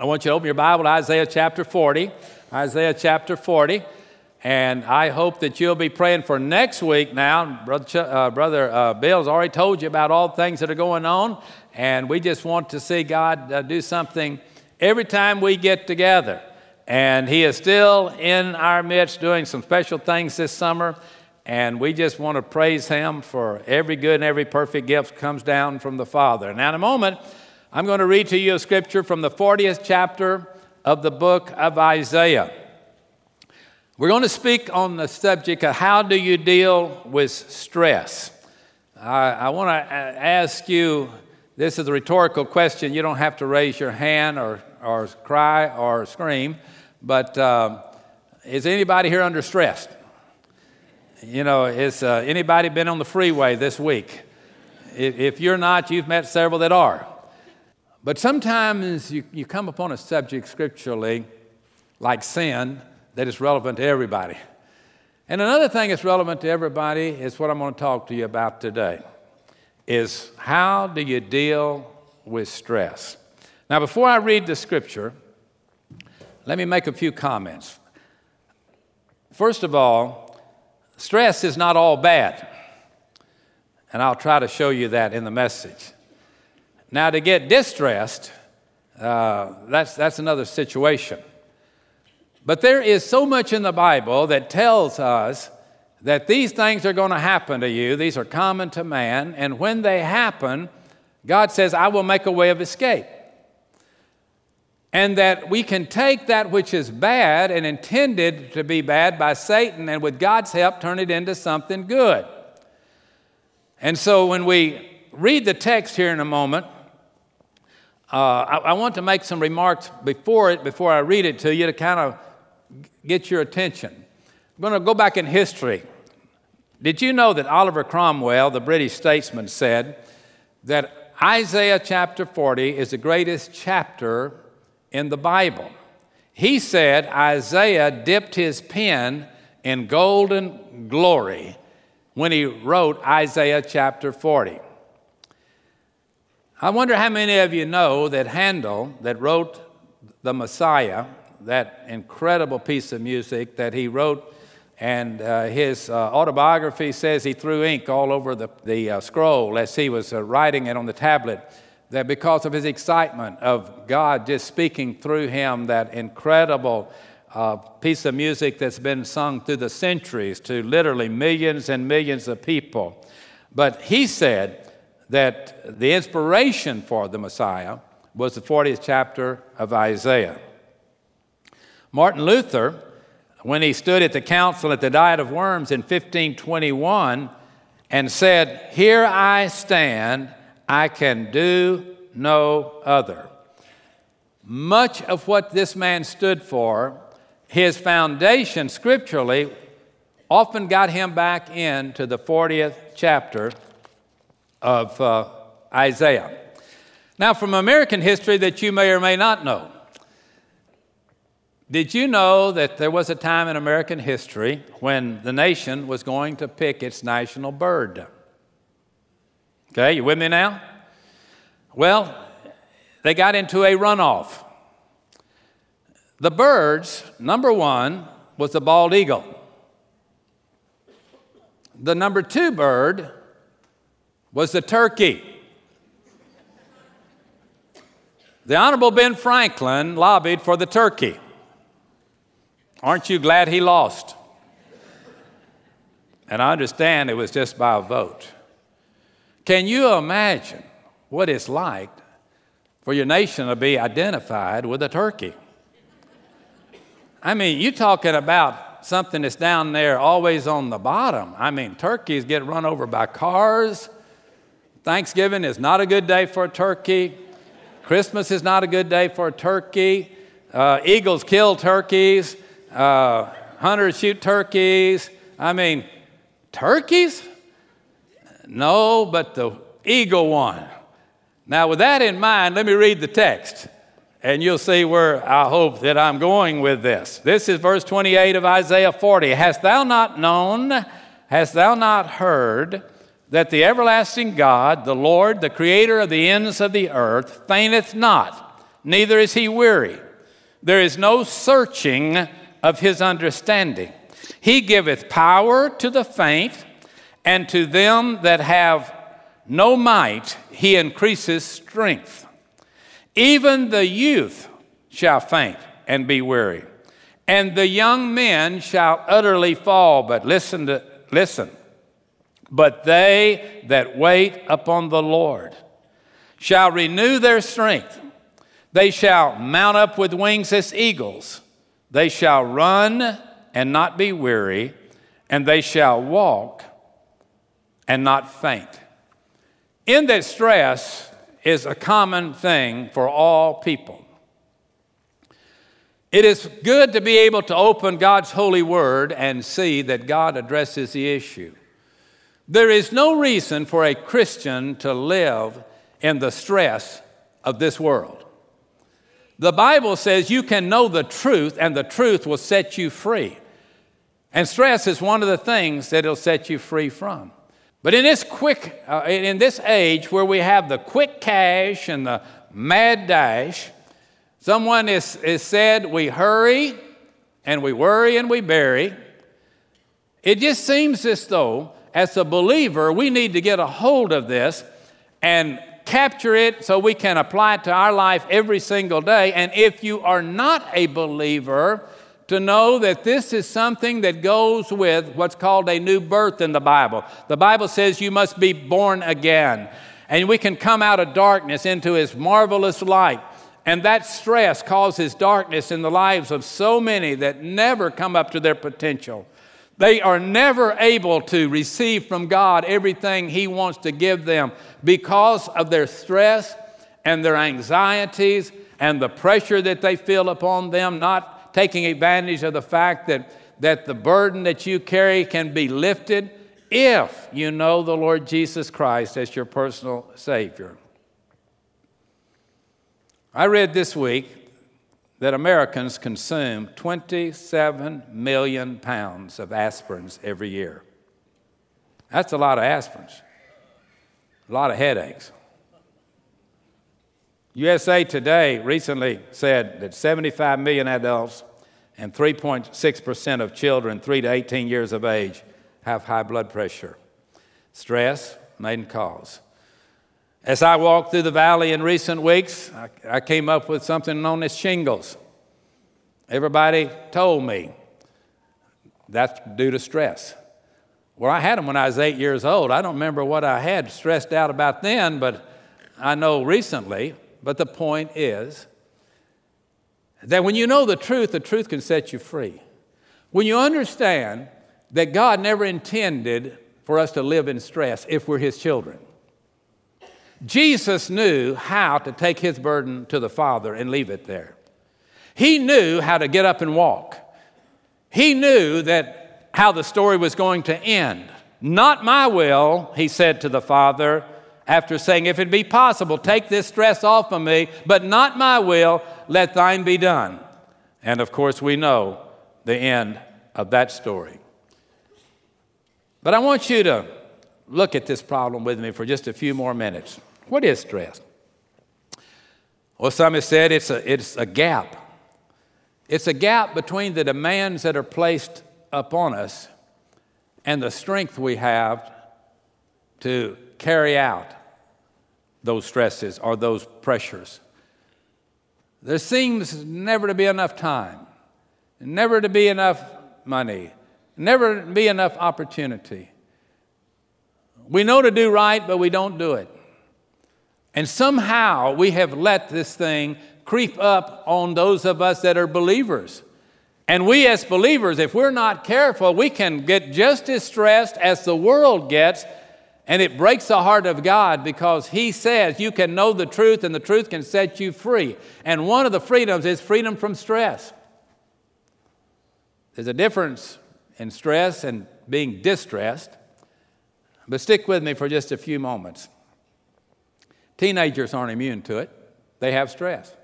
I want you to open your Bible to Isaiah chapter 40. Isaiah chapter 40. And I hope that you'll be praying for next week now. Brother, Ch- uh, Brother uh, Bill's already told you about all the things that are going on. And we just want to see God uh, do something every time we get together. And He is still in our midst doing some special things this summer. And we just want to praise Him for every good and every perfect gift comes down from the Father. Now, in a moment, I'm going to read to you a scripture from the 40th chapter of the book of Isaiah. We're going to speak on the subject of how do you deal with stress. I, I want to ask you this is a rhetorical question. You don't have to raise your hand or, or cry or scream, but uh, is anybody here under stress? You know, has uh, anybody been on the freeway this week? If you're not, you've met several that are. But sometimes you, you come upon a subject scripturally like sin that is relevant to everybody. And another thing that's relevant to everybody is what I'm going to talk to you about today is how do you deal with stress? Now before I read the scripture, let me make a few comments. First of all, stress is not all bad. And I'll try to show you that in the message. Now, to get distressed, uh, that's, that's another situation. But there is so much in the Bible that tells us that these things are going to happen to you. These are common to man. And when they happen, God says, I will make a way of escape. And that we can take that which is bad and intended to be bad by Satan, and with God's help, turn it into something good. And so when we read the text here in a moment, uh, I, I, want to make some remarks before it, before I read it to you, to kind of get your attention. I'm going to go back in history. Did you know that Oliver Cromwell, the British statesman, said that Isaiah chapter 40 is the greatest chapter in the Bible? He said Isaiah dipped his pen in golden glory when he wrote Isaiah chapter 40. I wonder how many of you know that Handel, that wrote The Messiah, that incredible piece of music that he wrote, and uh, his uh, autobiography says he threw ink all over the, the uh, scroll as he was uh, writing it on the tablet, that because of his excitement of God just speaking through him, that incredible uh, piece of music that's been sung through the centuries to literally millions and millions of people. But he said, that the inspiration for the Messiah was the 40th chapter of Isaiah. Martin Luther, when he stood at the council at the Diet of Worms in 1521 and said, Here I stand, I can do no other. Much of what this man stood for, his foundation scripturally, often got him back into the 40th chapter of uh, Isaiah. Now, from American history that you may or may not know, did you know that there was a time in American history when the nation was going to pick its national bird? Okay, you with me now? Well, they got into a runoff. The birds, number one, was the bald eagle. The number two bird was the turkey. The Honorable Ben Franklin lobbied for the turkey. Aren't you glad he lost? And I understand it was just by a vote. Can you imagine what it's like for your nation to be identified with a turkey? I mean, you're talking about something that's down there always on the bottom. I mean, turkeys get run over by cars, Thanksgiving is not a good day for a turkey. Christmas is not a good day for a turkey. Uh, eagles kill turkeys. Uh, hunters shoot turkeys. I mean, turkeys? No, but the eagle one. Now, with that in mind, let me read the text, and you'll see where I hope that I'm going with this. This is verse 28 of Isaiah 40. Hast thou not known? Hast thou not heard? That the everlasting God, the Lord, the creator of the ends of the earth, fainteth not, neither is he weary. There is no searching of his understanding. He giveth power to the faint, and to them that have no might, he increases strength. Even the youth shall faint and be weary, and the young men shall utterly fall. But listen to listen. But they that wait upon the Lord shall renew their strength. They shall mount up with wings as eagles. They shall run and not be weary, and they shall walk and not faint. In that stress is a common thing for all people. It is good to be able to open God's holy word and see that God addresses the issue. There is no reason for a Christian to live in the stress of this world. The Bible says you can know the truth and the truth will set you free. And stress is one of the things that it'll set you free from. But in this quick, uh, in this age where we have the quick cash and the mad dash, someone is, is said we hurry and we worry and we bury. It just seems as though, as a believer, we need to get a hold of this and capture it so we can apply it to our life every single day. And if you are not a believer, to know that this is something that goes with what's called a new birth in the Bible. The Bible says you must be born again. And we can come out of darkness into His marvelous light. And that stress causes darkness in the lives of so many that never come up to their potential. They are never able to receive from God everything He wants to give them because of their stress and their anxieties and the pressure that they feel upon them, not taking advantage of the fact that, that the burden that you carry can be lifted if you know the Lord Jesus Christ as your personal Savior. I read this week that Americans consume 27 million pounds of aspirins every year. That's a lot of aspirins, a lot of headaches. USA Today recently said that 75 million adults and 3.6% of children 3 to 18 years of age have high blood pressure. Stress, main cause. As I walked through the valley in recent weeks, I, I came up with something known as shingles. Everybody told me that's due to stress. Well, I had them when I was eight years old. I don't remember what I had stressed out about then, but I know recently. But the point is, that when you know the truth, the truth can set you free. When you understand that God never intended for us to live in stress if we're His children. Jesus knew how to take His burden to the Father and leave it there. He knew how to get up and walk. He knew that how the story was going to end. Not my will, he said to the Father, after saying, If it be possible, take this stress off of me, but not my will, let thine be done. And of course, we know the end of that story. But I want you to look at this problem with me for just a few more minutes. What is stress? Well, some have said it's a, it's a gap. It's a gap between the demands that are placed upon us and the strength we have to carry out those stresses or those pressures. There seems never to be enough time, never to be enough money, never to be enough opportunity. We know to do right, but we don't do it. And somehow we have let this thing creep up on those of us that are believers. And we, as believers, if we're not careful, we can get just as stressed as the world gets and it breaks the heart of God because He says you can know the truth and the truth can set you free. And one of the freedoms is freedom from stress. There's a difference in stress and being distressed. But stick with me for just a few moments. Teenagers aren't immune to it, they have stress.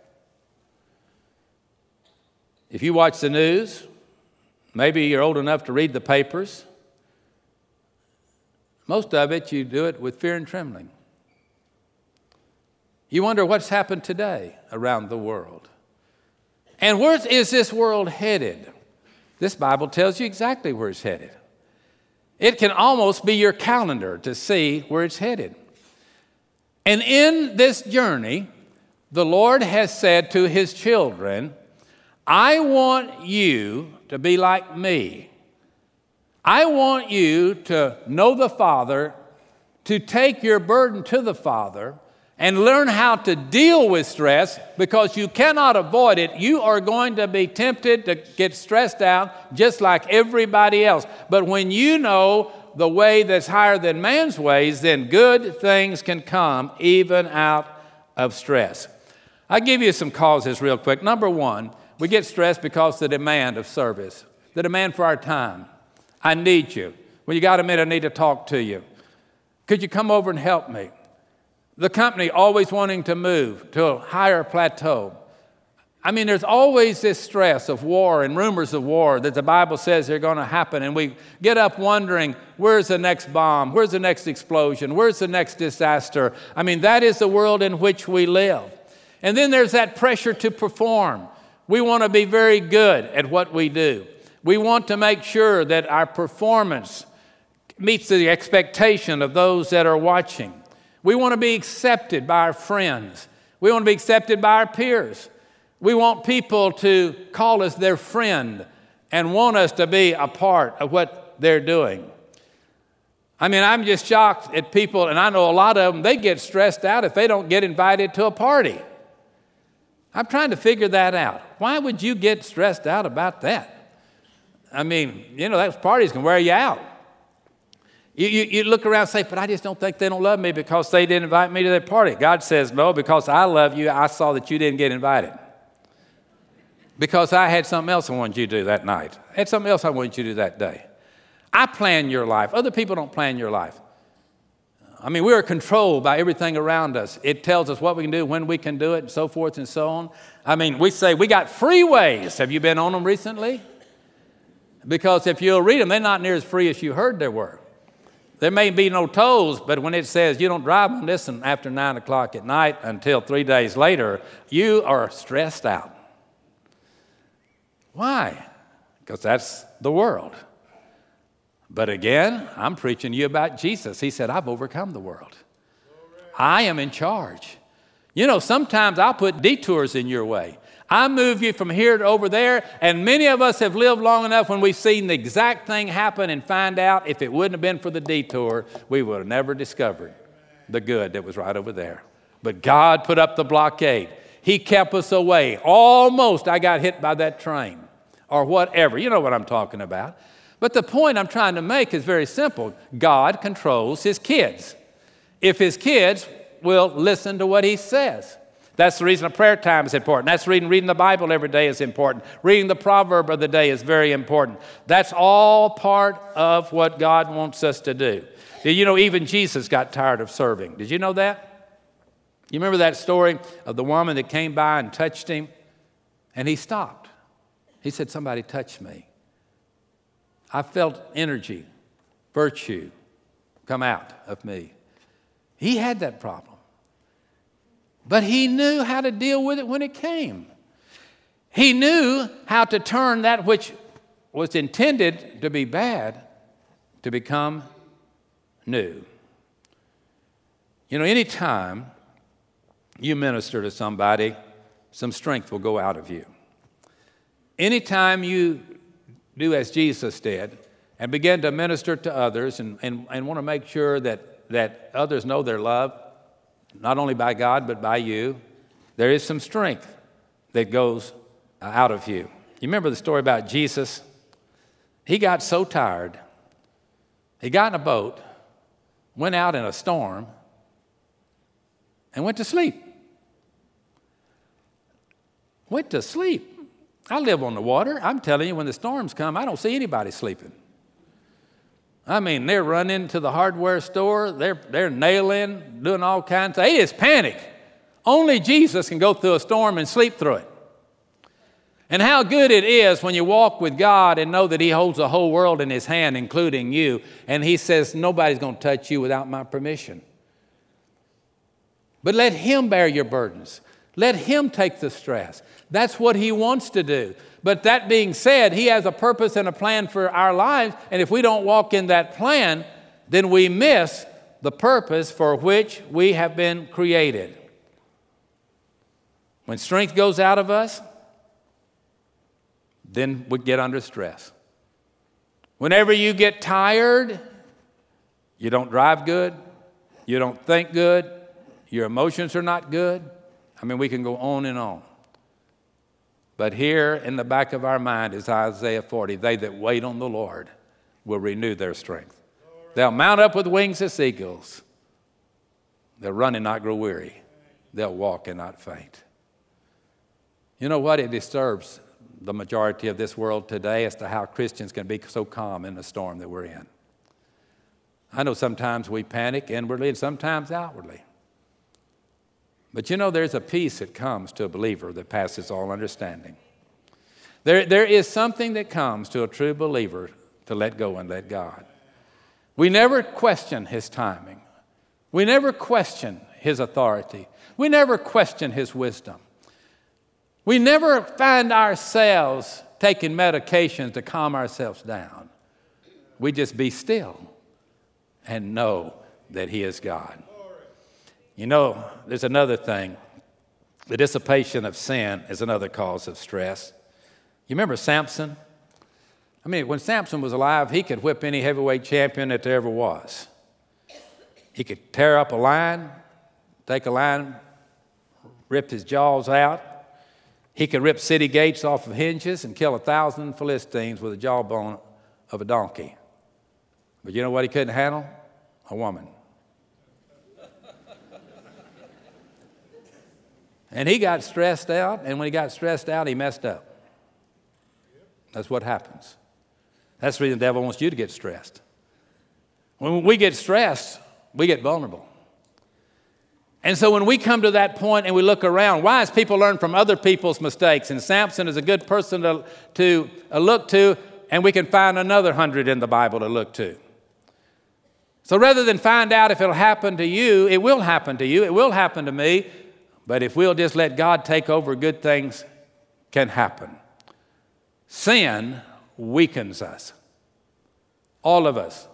If you watch the news, maybe you're old enough to read the papers. Most of it, you do it with fear and trembling. You wonder what's happened today around the world. And where is this world headed? This Bible tells you exactly where it's headed. It can almost be your calendar to see where it's headed. And in this journey, the Lord has said to his children, I want you to be like me. I want you to know the Father, to take your burden to the Father, and learn how to deal with stress because you cannot avoid it. You are going to be tempted to get stressed out just like everybody else. But when you know the way that's higher than man's ways, then good things can come even out of stress. I'll give you some causes real quick. Number one, we get stressed because the demand of service, the demand for our time. I need you. When you got a minute, I need to talk to you. Could you come over and help me? The company always wanting to move to a higher plateau. I mean, there's always this stress of war and rumors of war that the Bible says are going to happen, and we get up wondering, where's the next bomb? Where's the next explosion? Where's the next disaster? I mean, that is the world in which we live. And then there's that pressure to perform. We want to be very good at what we do. We want to make sure that our performance meets the expectation of those that are watching. We want to be accepted by our friends. We want to be accepted by our peers. We want people to call us their friend and want us to be a part of what they're doing. I mean, I'm just shocked at people, and I know a lot of them, they get stressed out if they don't get invited to a party. I'm trying to figure that out. Why would you get stressed out about that? I mean, you know, those parties can wear you out. You, you, you, look around and say, but I just don't think they don't love me because they didn't invite me to their party. God says, no, because I love you, I saw that you didn't get invited. Because I had something else I wanted you to do that night. I had something else I wanted you to do that day. I plan your life. Other people don't plan your life. I mean, we are controlled by everything around us. It tells us what we can do, when we can do it, and so forth and so on. I mean, we say we got freeways. Have you been on them recently? Because if you'll read them, they're not near as free as you heard they were. There may be no tolls, but when it says you don't drive on this after 9 o'clock at night until three days later, you are stressed out. Why? Because that's the world. But again, I'm preaching to you about Jesus. He said, I've overcome the world. I am in charge. You know, sometimes I'll put detours in your way. I move you from here to over there, and many of us have lived long enough when we've seen the exact thing happen and find out if it wouldn't have been for the detour, we would have never discovered the good that was right over there. But God put up the blockade. He kept us away. Almost I got hit by that train or whatever. You know what I'm talking about. But the point I'm trying to make is very simple God controls his kids. If his kids will listen to what he says, that's the reason a prayer time is important. That's the reason reading the Bible every day is important. Reading the proverb of the day is very important. That's all part of what God wants us to do. You know even Jesus got tired of serving? Did you know that? You remember that story of the woman that came by and touched him? And he stopped. He said, Somebody touched me. I felt energy, virtue come out of me. He had that problem. But he knew how to deal with it when it came. He knew how to turn that which was intended to be bad to become new. You know, anytime you minister to somebody, some strength will go out of you. Anytime you do as Jesus did and begin to minister to others and, and, and want to make sure that, that others know they're loved, not only by God, but by you, there is some strength that goes uh, out of you. You remember the story about Jesus? He got so tired, he got in a boat, went out in a storm, and went to sleep. Went to sleep. I live on the water. I'm telling you, when the storms come, I don't see anybody sleeping. I mean, they're running to the hardware store, they're, they're nailing, doing all kinds of They just panic. Only Jesus can go through a storm and sleep through it. And how good it is when you walk with God and know that He holds the whole world in His hand, including you, and He says, Nobody's going to touch you without my permission. But let Him bear your burdens. Let Him take the stress. That's what He wants to do. But that being said, He has a purpose and a plan for our lives, and if we don't walk in that plan, then we miss the purpose for which we have been created. When strength goes out of us, then we get under stress. Whenever you get tired, you don't drive good, you don't think good, your emotions are not good. I mean, we can go on and on. But here in the back of our mind is Isaiah 40 they that wait on the Lord will renew their strength. They'll mount up with wings as eagles. They'll run and not grow weary. They'll walk and not faint. You know what? It disturbs the majority of this world today as to how Christians can be so calm in the storm that we're in. I know sometimes we panic inwardly and sometimes outwardly. But you know, there's a peace that comes to a believer that passes all understanding. There, there is something that comes to a true believer to let go and let God. We never question his timing. We never question his authority. We never question his wisdom. We never find ourselves taking medications to calm ourselves down. We just be still and know that He is God. You know, there's another thing. The dissipation of sin is another cause of stress. You remember Samson? I mean, when Samson was alive, he could whip any heavyweight champion that there ever was. He could tear up a lion, take a lion, rip his jaws out, he could rip city gates off of hinges and kill a thousand Philistines with a jawbone of a donkey. But you know what he couldn't handle? A woman. And he got stressed out, and when he got stressed out, he messed up. That's what happens. That's the reason the devil wants you to get stressed. When we get stressed, we get vulnerable. And so when we come to that point and we look around, wise people learn from other people's mistakes. And Samson is a good person to, to uh, look to, and we can find another hundred in the Bible to look to. So rather than find out if it'll happen to you, it will happen to you, it will happen to me. But if we'll just let God take over, good things can happen. Sin weakens us, all of us.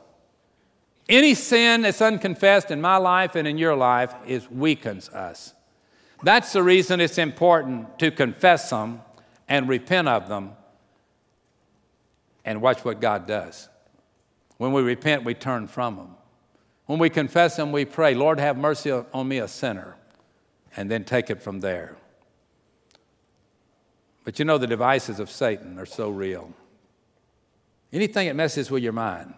Any sin that's unconfessed in my life and in your life is weakens us. That's the reason it's important to confess them and repent of them and watch what God does. When we repent, we turn from them. When we confess them, we pray, Lord, have mercy on me, a sinner, and then take it from there. But you know, the devices of Satan are so real. Anything that messes with your mind,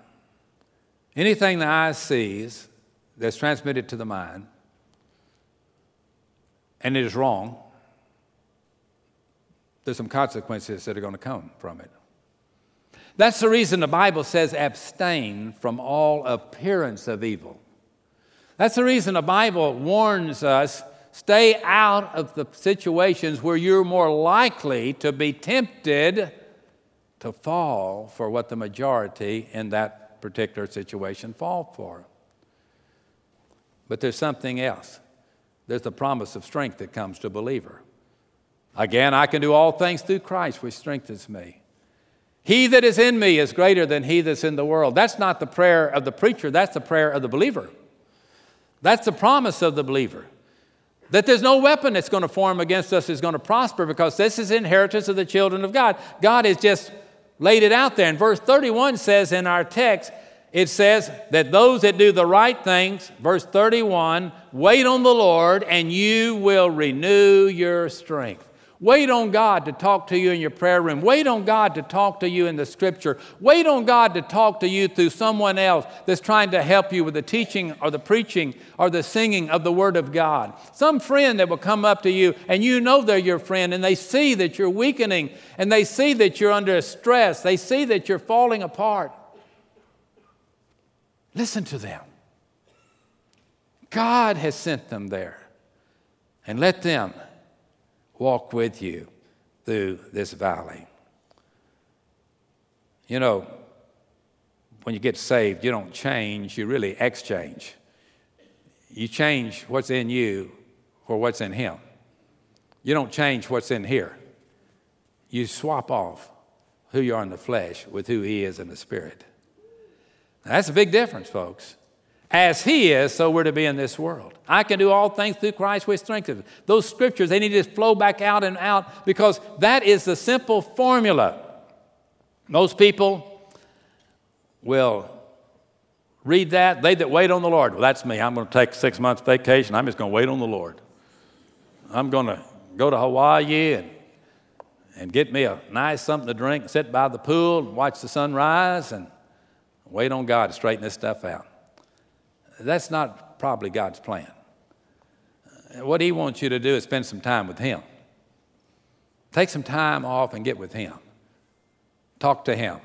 Anything the eye sees that's transmitted to the mind, and it is wrong, there's some consequences that are going to come from it. That's the reason the Bible says abstain from all appearance of evil. That's the reason the Bible warns us stay out of the situations where you're more likely to be tempted to fall for what the majority in that particular situation fall for. But there's something else. There's the promise of strength that comes to a believer. Again, I can do all things through Christ, which strengthens me. He that is in me is greater than he that's in the world. That's not the prayer of the preacher, that's the prayer of the believer. That's the promise of the believer. That there's no weapon that's going to form against us is going to prosper because this is inheritance of the children of God. God has just laid it out there. And verse 31 says in our text, it says that those that do the right things, verse 31, wait on the Lord and you will renew your strength. Wait on God to talk to you in your prayer room. Wait on God to talk to you in the scripture. Wait on God to talk to you through someone else that's trying to help you with the teaching or the preaching or the singing of the Word of God. Some friend that will come up to you and you know they're your friend and they see that you're weakening and they see that you're under stress. They see that you're falling apart. Listen to them. God has sent them there and let them walk with you through this valley. You know, when you get saved, you don't change, you really exchange. You change what's in you for what's in Him. You don't change what's in here. You swap off who you are in the flesh with who He is in the Spirit. That's a big difference, folks. As He is, so we're to be in this world. I can do all things through Christ which strengthens. Those scriptures, they need to flow back out and out because that is the simple formula. Most people will read that. They that wait on the Lord. Well, that's me. I'm going to take six months vacation. I'm just going to wait on the Lord. I'm going to go to Hawaii and, and get me a nice something to drink, sit by the pool and watch the sun rise and wait on God to straighten this stuff out. That's not probably God's plan. Uh, what He wants you to do is spend some time with Him. Take some time off and get with Him. Talk to Him.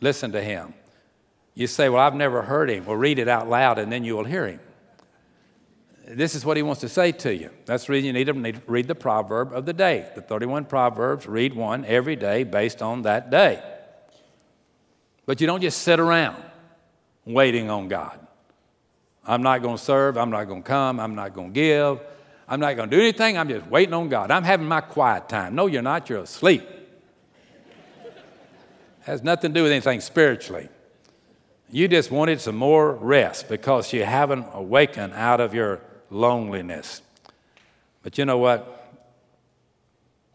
Listen to Him. You say, Well, I've never heard Him. Well, read it out loud and then you will hear Him. This is what he wants to say to you. That's the reason you need to, need to read the proverb of the day. The 31 Proverbs, read one every day based on that day. But you don't just sit around waiting on God. I'm not going to serve. I'm not going to come. I'm not going to give. I'm not going to do anything. I'm just waiting on God. I'm having my quiet time. No, you're not. You're asleep. has nothing to do with anything spiritually. You just wanted some more rest because you haven't awakened out of your loneliness. But you know what?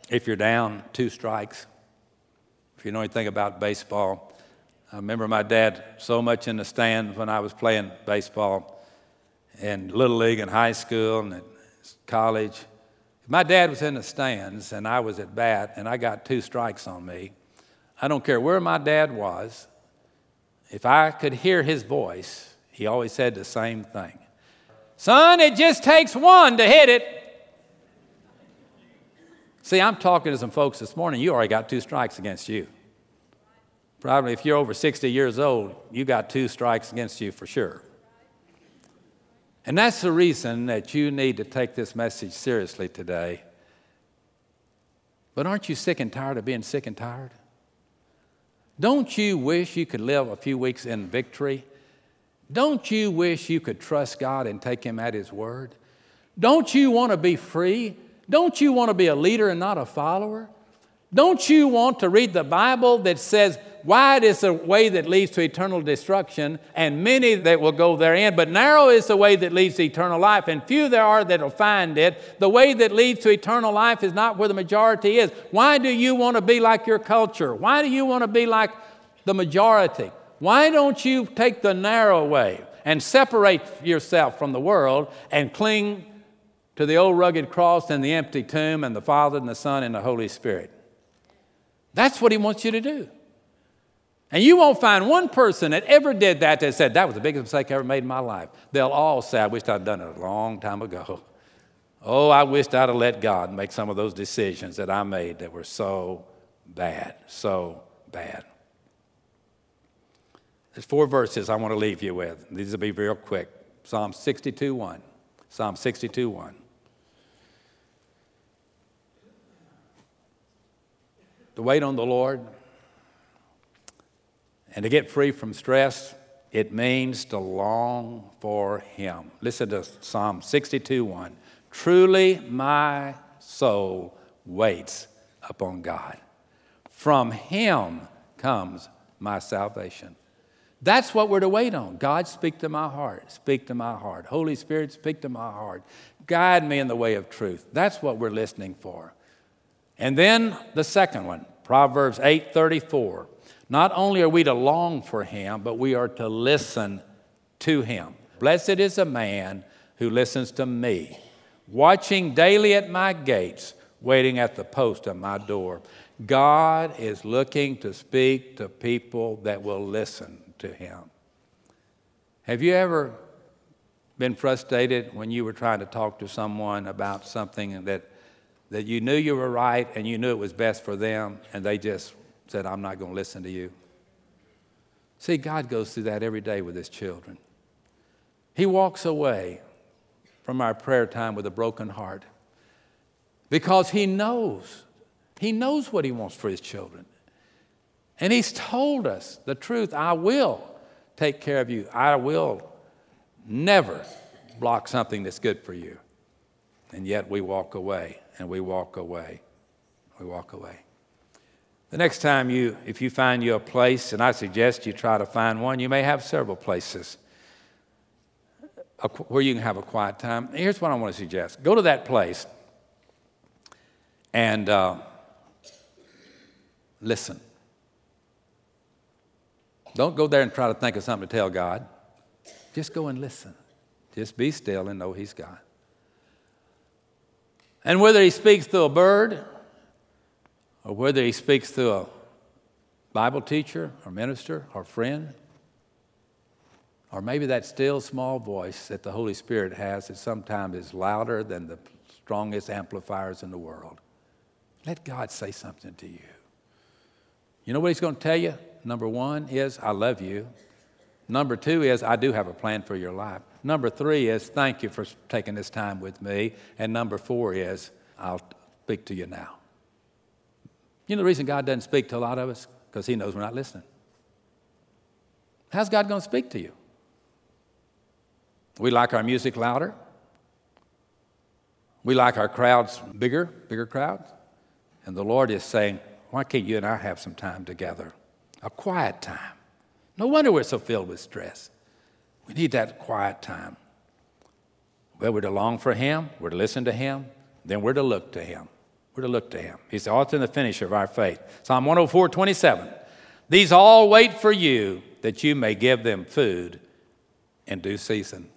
If you're down two strikes, if you know anything about baseball, I remember my dad so much in the stands when I was playing baseball in Little League and high school and at college. My dad was in the stands and I was at bat and I got two strikes on me, I don't care where my dad was, if I could hear his voice, he always said the same thing Son, it just takes one to hit it. See, I'm talking to some folks this morning. You already got two strikes against you. Probably if you're over 60 years old, you got two strikes against you for sure. And that's the reason that you need to take this message seriously today. But aren't you sick and tired of being sick and tired? Don't you wish you could live a few weeks in victory don't you wish you could trust God and take Him at His word? Don't you want to be free? Don't you want to be a leader and not a follower? Don't you want to read the Bible that says, Wide is the way that leads to eternal destruction, and many that will go therein, but narrow is the way that leads to eternal life, and few there are that will find it. The way that leads to eternal life is not where the majority is. Why do you want to be like your culture? Why do you want to be like the majority? Why don't you take the narrow way and separate yourself from the world and cling to the old rugged cross and the empty tomb and the Father and the Son and the Holy Spirit? That's what He wants you to do. And you won't find one person that ever did that that said, That was the biggest mistake I ever made in my life. They'll all say, I wished I'd done it a long time ago. Oh, I wished I'd have let God make some of those decisions that I made that were so bad, so bad. There's four verses I want to leave you with. These will be real quick. Psalm 62 1. Psalm 62 1. To wait on the Lord and to get free from stress, it means to long for Him. Listen to Psalm 62 1. Truly, my soul waits upon God. From Him comes my salvation. That's what we're to wait on. God, speak to my heart. Speak to my heart. Holy Spirit, speak to my heart. Guide me in the way of truth. That's what we're listening for. And then the second one, Proverbs 8:34. Not only are we to long for him, but we are to listen to him. Blessed is a man who listens to me, watching daily at my gates, waiting at the post of my door. God is looking to speak to people that will listen to Him. Have you ever been frustrated when you were trying to talk to someone about something that, that you knew you were right and you knew it was best for them, and they just said, I'm not going to listen to you? See, God goes through that every day with His children. He walks away from our prayer time with a broken heart because He knows. He knows what He wants for His children. And He's told us the truth I will take care of you. I will never block something that's good for you. And yet we walk away and we walk away. We walk away. The next time you, if you find you a place, and I suggest you try to find one, you may have several places where you can have a quiet time. Here's what I want to suggest go to that place and uh, listen. Don't go there and try to think of something to tell God. Just go and listen. Just be still and know He's God. And whether He speaks through a bird, or whether He speaks through a Bible teacher, or minister, or friend, or maybe that still small voice that the Holy Spirit has that sometimes is louder than the strongest amplifiers in the world. Let God say something to you. You know what He's going to tell you? Number one is, I love you. Number two is, I do have a plan for your life. Number three is, thank you for taking this time with me. And number four is, I'll speak to you now. You know the reason God doesn't speak to a lot of us? Because He knows we're not listening. How's God going to speak to you? We like our music louder. We like our crowds bigger, bigger crowds. And the Lord is saying, why can't you and I have some time together? A quiet time. No wonder we're so filled with stress. We need that quiet time. Well, we're to long for Him, we're to listen to Him, then we're to look to Him. We're to look to Him. He's the author and the finisher of our faith. Psalm 104 27. These all wait for you that you may give them food in due season.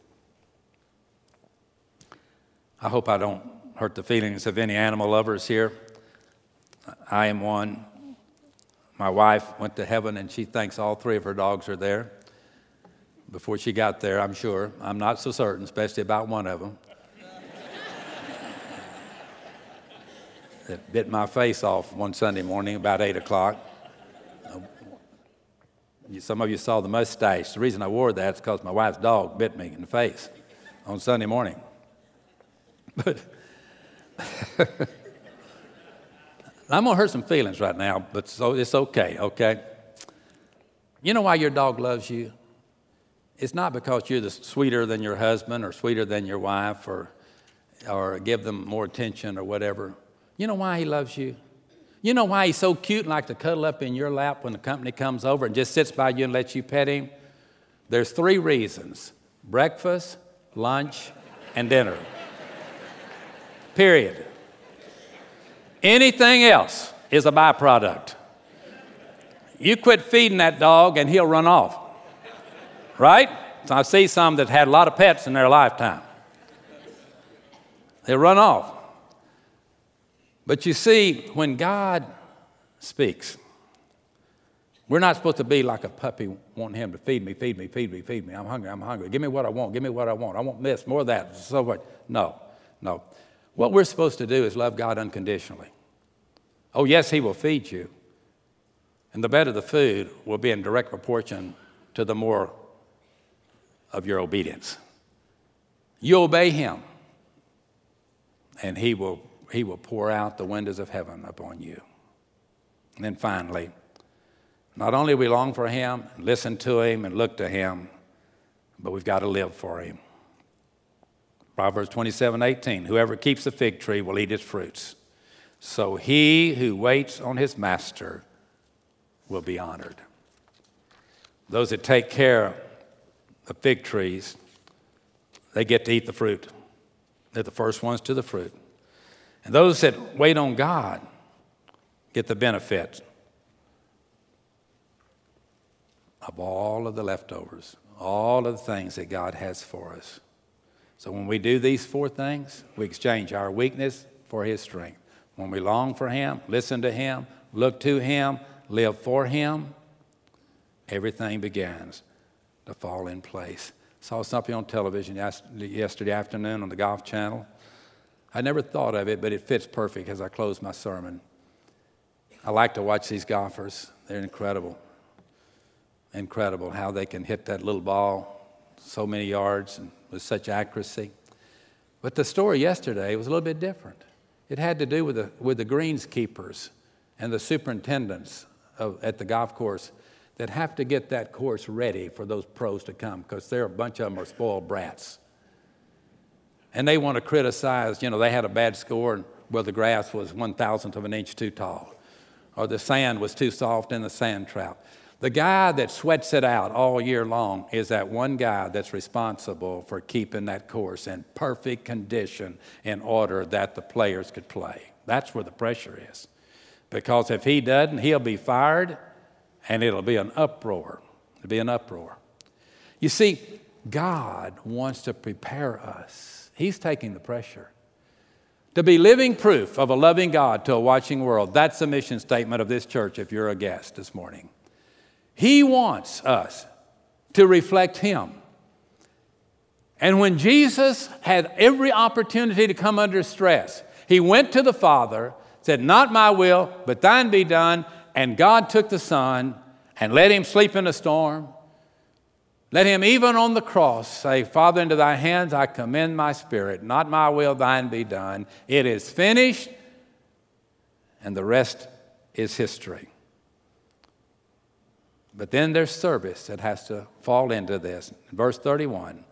I hope I don't hurt the feelings of any animal lovers here. I am one. My wife went to heaven and she thinks all three of her dogs are there. Before she got there, I'm sure. I'm not so certain, especially about one of them. That bit my face off one Sunday morning about 8 o'clock. Some of you saw the mustache. The reason I wore that is because my wife's dog bit me in the face on Sunday morning. But I'm going to hurt some feelings right now, but so it's okay, okay? You know why your dog loves you? It's not because you're the sweeter than your husband or sweeter than your wife or, or give them more attention or whatever. You know why he loves you? You know why he's so cute and like to cuddle up in your lap when the company comes over and just sits by you and lets you pet him? There's three reasons breakfast, lunch, and dinner. Period. Anything else is a byproduct. You quit feeding that dog and he'll run off. Right? So I see some that had a lot of pets in their lifetime. They run off. But you see, when God speaks, we're not supposed to be like a puppy wanting him to feed me, feed me, feed me, feed me. I'm hungry, I'm hungry. Give me what I want, give me what I want. I want this, more of that, so what. No, no. What we're supposed to do is love God unconditionally. Oh, yes, He will feed you. And the better the food will be in direct proportion to the more of your obedience. You obey Him, and He will, he will pour out the windows of heaven upon you. And then finally, not only we long for Him, listen to Him, and look to Him, but we've got to live for Him. Proverbs 27 18. Whoever keeps the fig tree will eat its fruits. So he who waits on his master will be honored. Those that take care of fig trees, they get to eat the fruit. They're the first ones to the fruit. And those that wait on God get the benefit of all of the leftovers, all of the things that God has for us. So when we do these four things, we exchange our weakness for His strength. When we long for Him, listen to Him, look to Him, live for Him, everything begins to fall in place. Saw something on television yesterday afternoon on the Golf Channel. I never thought of it, but it fits perfect as I close my sermon. I like to watch these golfers. They're incredible. Incredible how they can hit that little ball so many yards and with such accuracy. But the story yesterday was a little bit different. It had to do with the, with the greenskeepers and the superintendents of, at the golf course that have to get that course ready for those pros to come because there are a bunch of them are spoiled brats. And they want to criticize, you know, they had a bad score where the grass was one thousandth of an inch too tall, or the sand was too soft in the sand trap. The guy that sweats it out all year long is that one guy that's responsible for keeping that course in perfect condition in order that the players could play. That's where the pressure is. Because if he doesn't, he'll be fired and it'll be an uproar. It'll be an uproar. You see, God wants to prepare us, He's taking the pressure. To be living proof of a loving God to a watching world. That's the mission statement of this church if you're a guest this morning. He wants us to reflect Him. And when Jesus had every opportunity to come under stress, He went to the Father, said, Not my will, but thine be done. And God took the Son and let Him sleep in a storm. Let Him, even on the cross, say, Father, into thy hands I commend my spirit. Not my will, thine be done. It is finished, and the rest is history. But then there's service that has to fall into this. Verse 31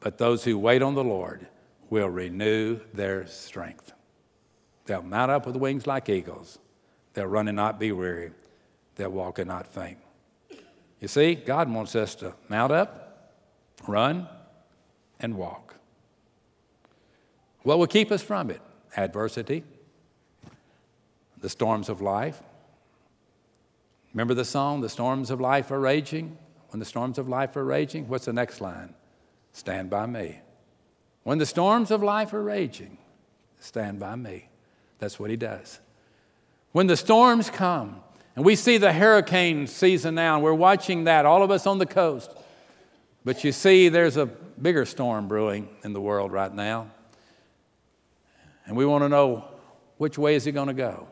But those who wait on the Lord will renew their strength. They'll mount up with wings like eagles. They'll run and not be weary. They'll walk and not faint. You see, God wants us to mount up, run, and walk. What will keep us from it? Adversity, the storms of life, Remember the song, The Storms of Life Are Raging? When the storms of life are raging, what's the next line? Stand by me. When the storms of life are raging, stand by me. That's what he does. When the storms come, and we see the hurricane season now, and we're watching that, all of us on the coast. But you see, there's a bigger storm brewing in the world right now. And we want to know which way is it going to go?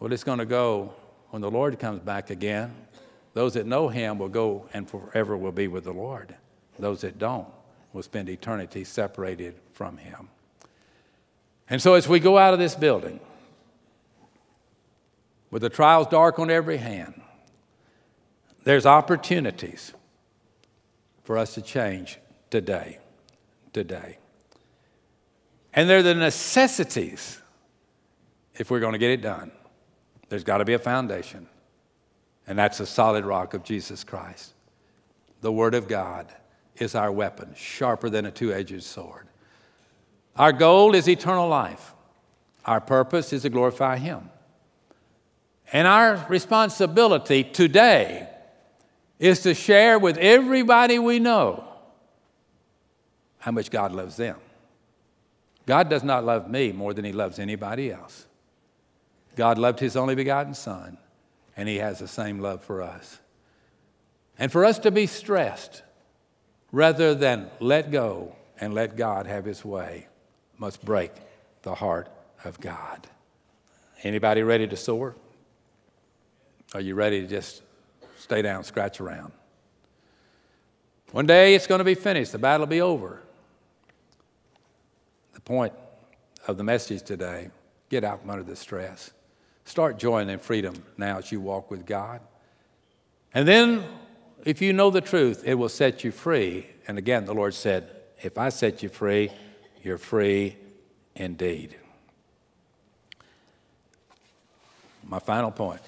Well, it's going to go when the Lord comes back again, those that know him will go and forever will be with the Lord. Those that don't will spend eternity separated from him. And so as we go out of this building, with the trials dark on every hand, there's opportunities for us to change today. Today. And they're the necessities if we're going to get it done. There's got to be a foundation, and that's the solid rock of Jesus Christ. The Word of God is our weapon, sharper than a two edged sword. Our goal is eternal life. Our purpose is to glorify Him. And our responsibility today is to share with everybody we know how much God loves them. God does not love me more than He loves anybody else. God loved his only begotten Son, and he has the same love for us. And for us to be stressed rather than let go and let God have his way must break the heart of God. Anybody ready to soar? Are you ready to just stay down, scratch around? One day it's going to be finished, the battle will be over. The point of the message today get out from under the stress. Start joying in freedom now as you walk with God. And then, if you know the truth, it will set you free. And again, the Lord said, If I set you free, you're free indeed. My final point.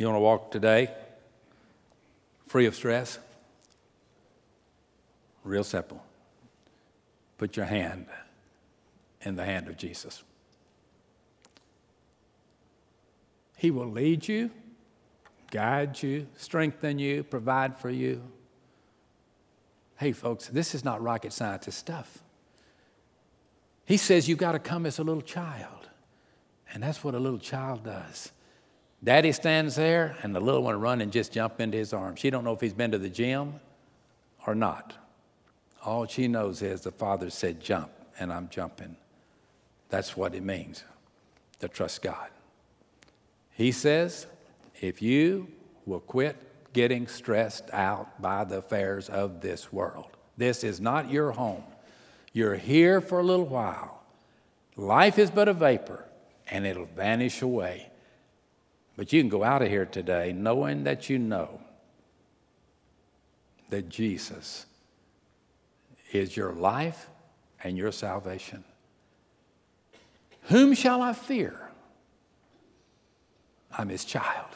You want to walk today free of stress? Real simple. Put your hand in the hand of Jesus. He will lead you, guide you, strengthen you, provide for you. Hey, folks, this is not rocket scientist stuff. He says you've got to come as a little child. And that's what a little child does. Daddy stands there, and the little one run and just jump into his arms. She don't know if he's been to the gym or not. All she knows is the father said, jump, and I'm jumping. That's what it means to trust God. He says, if you will quit getting stressed out by the affairs of this world, this is not your home. You're here for a little while. Life is but a vapor, and it'll vanish away. But you can go out of here today knowing that you know that Jesus is your life and your salvation. Whom shall I fear? I'm his child.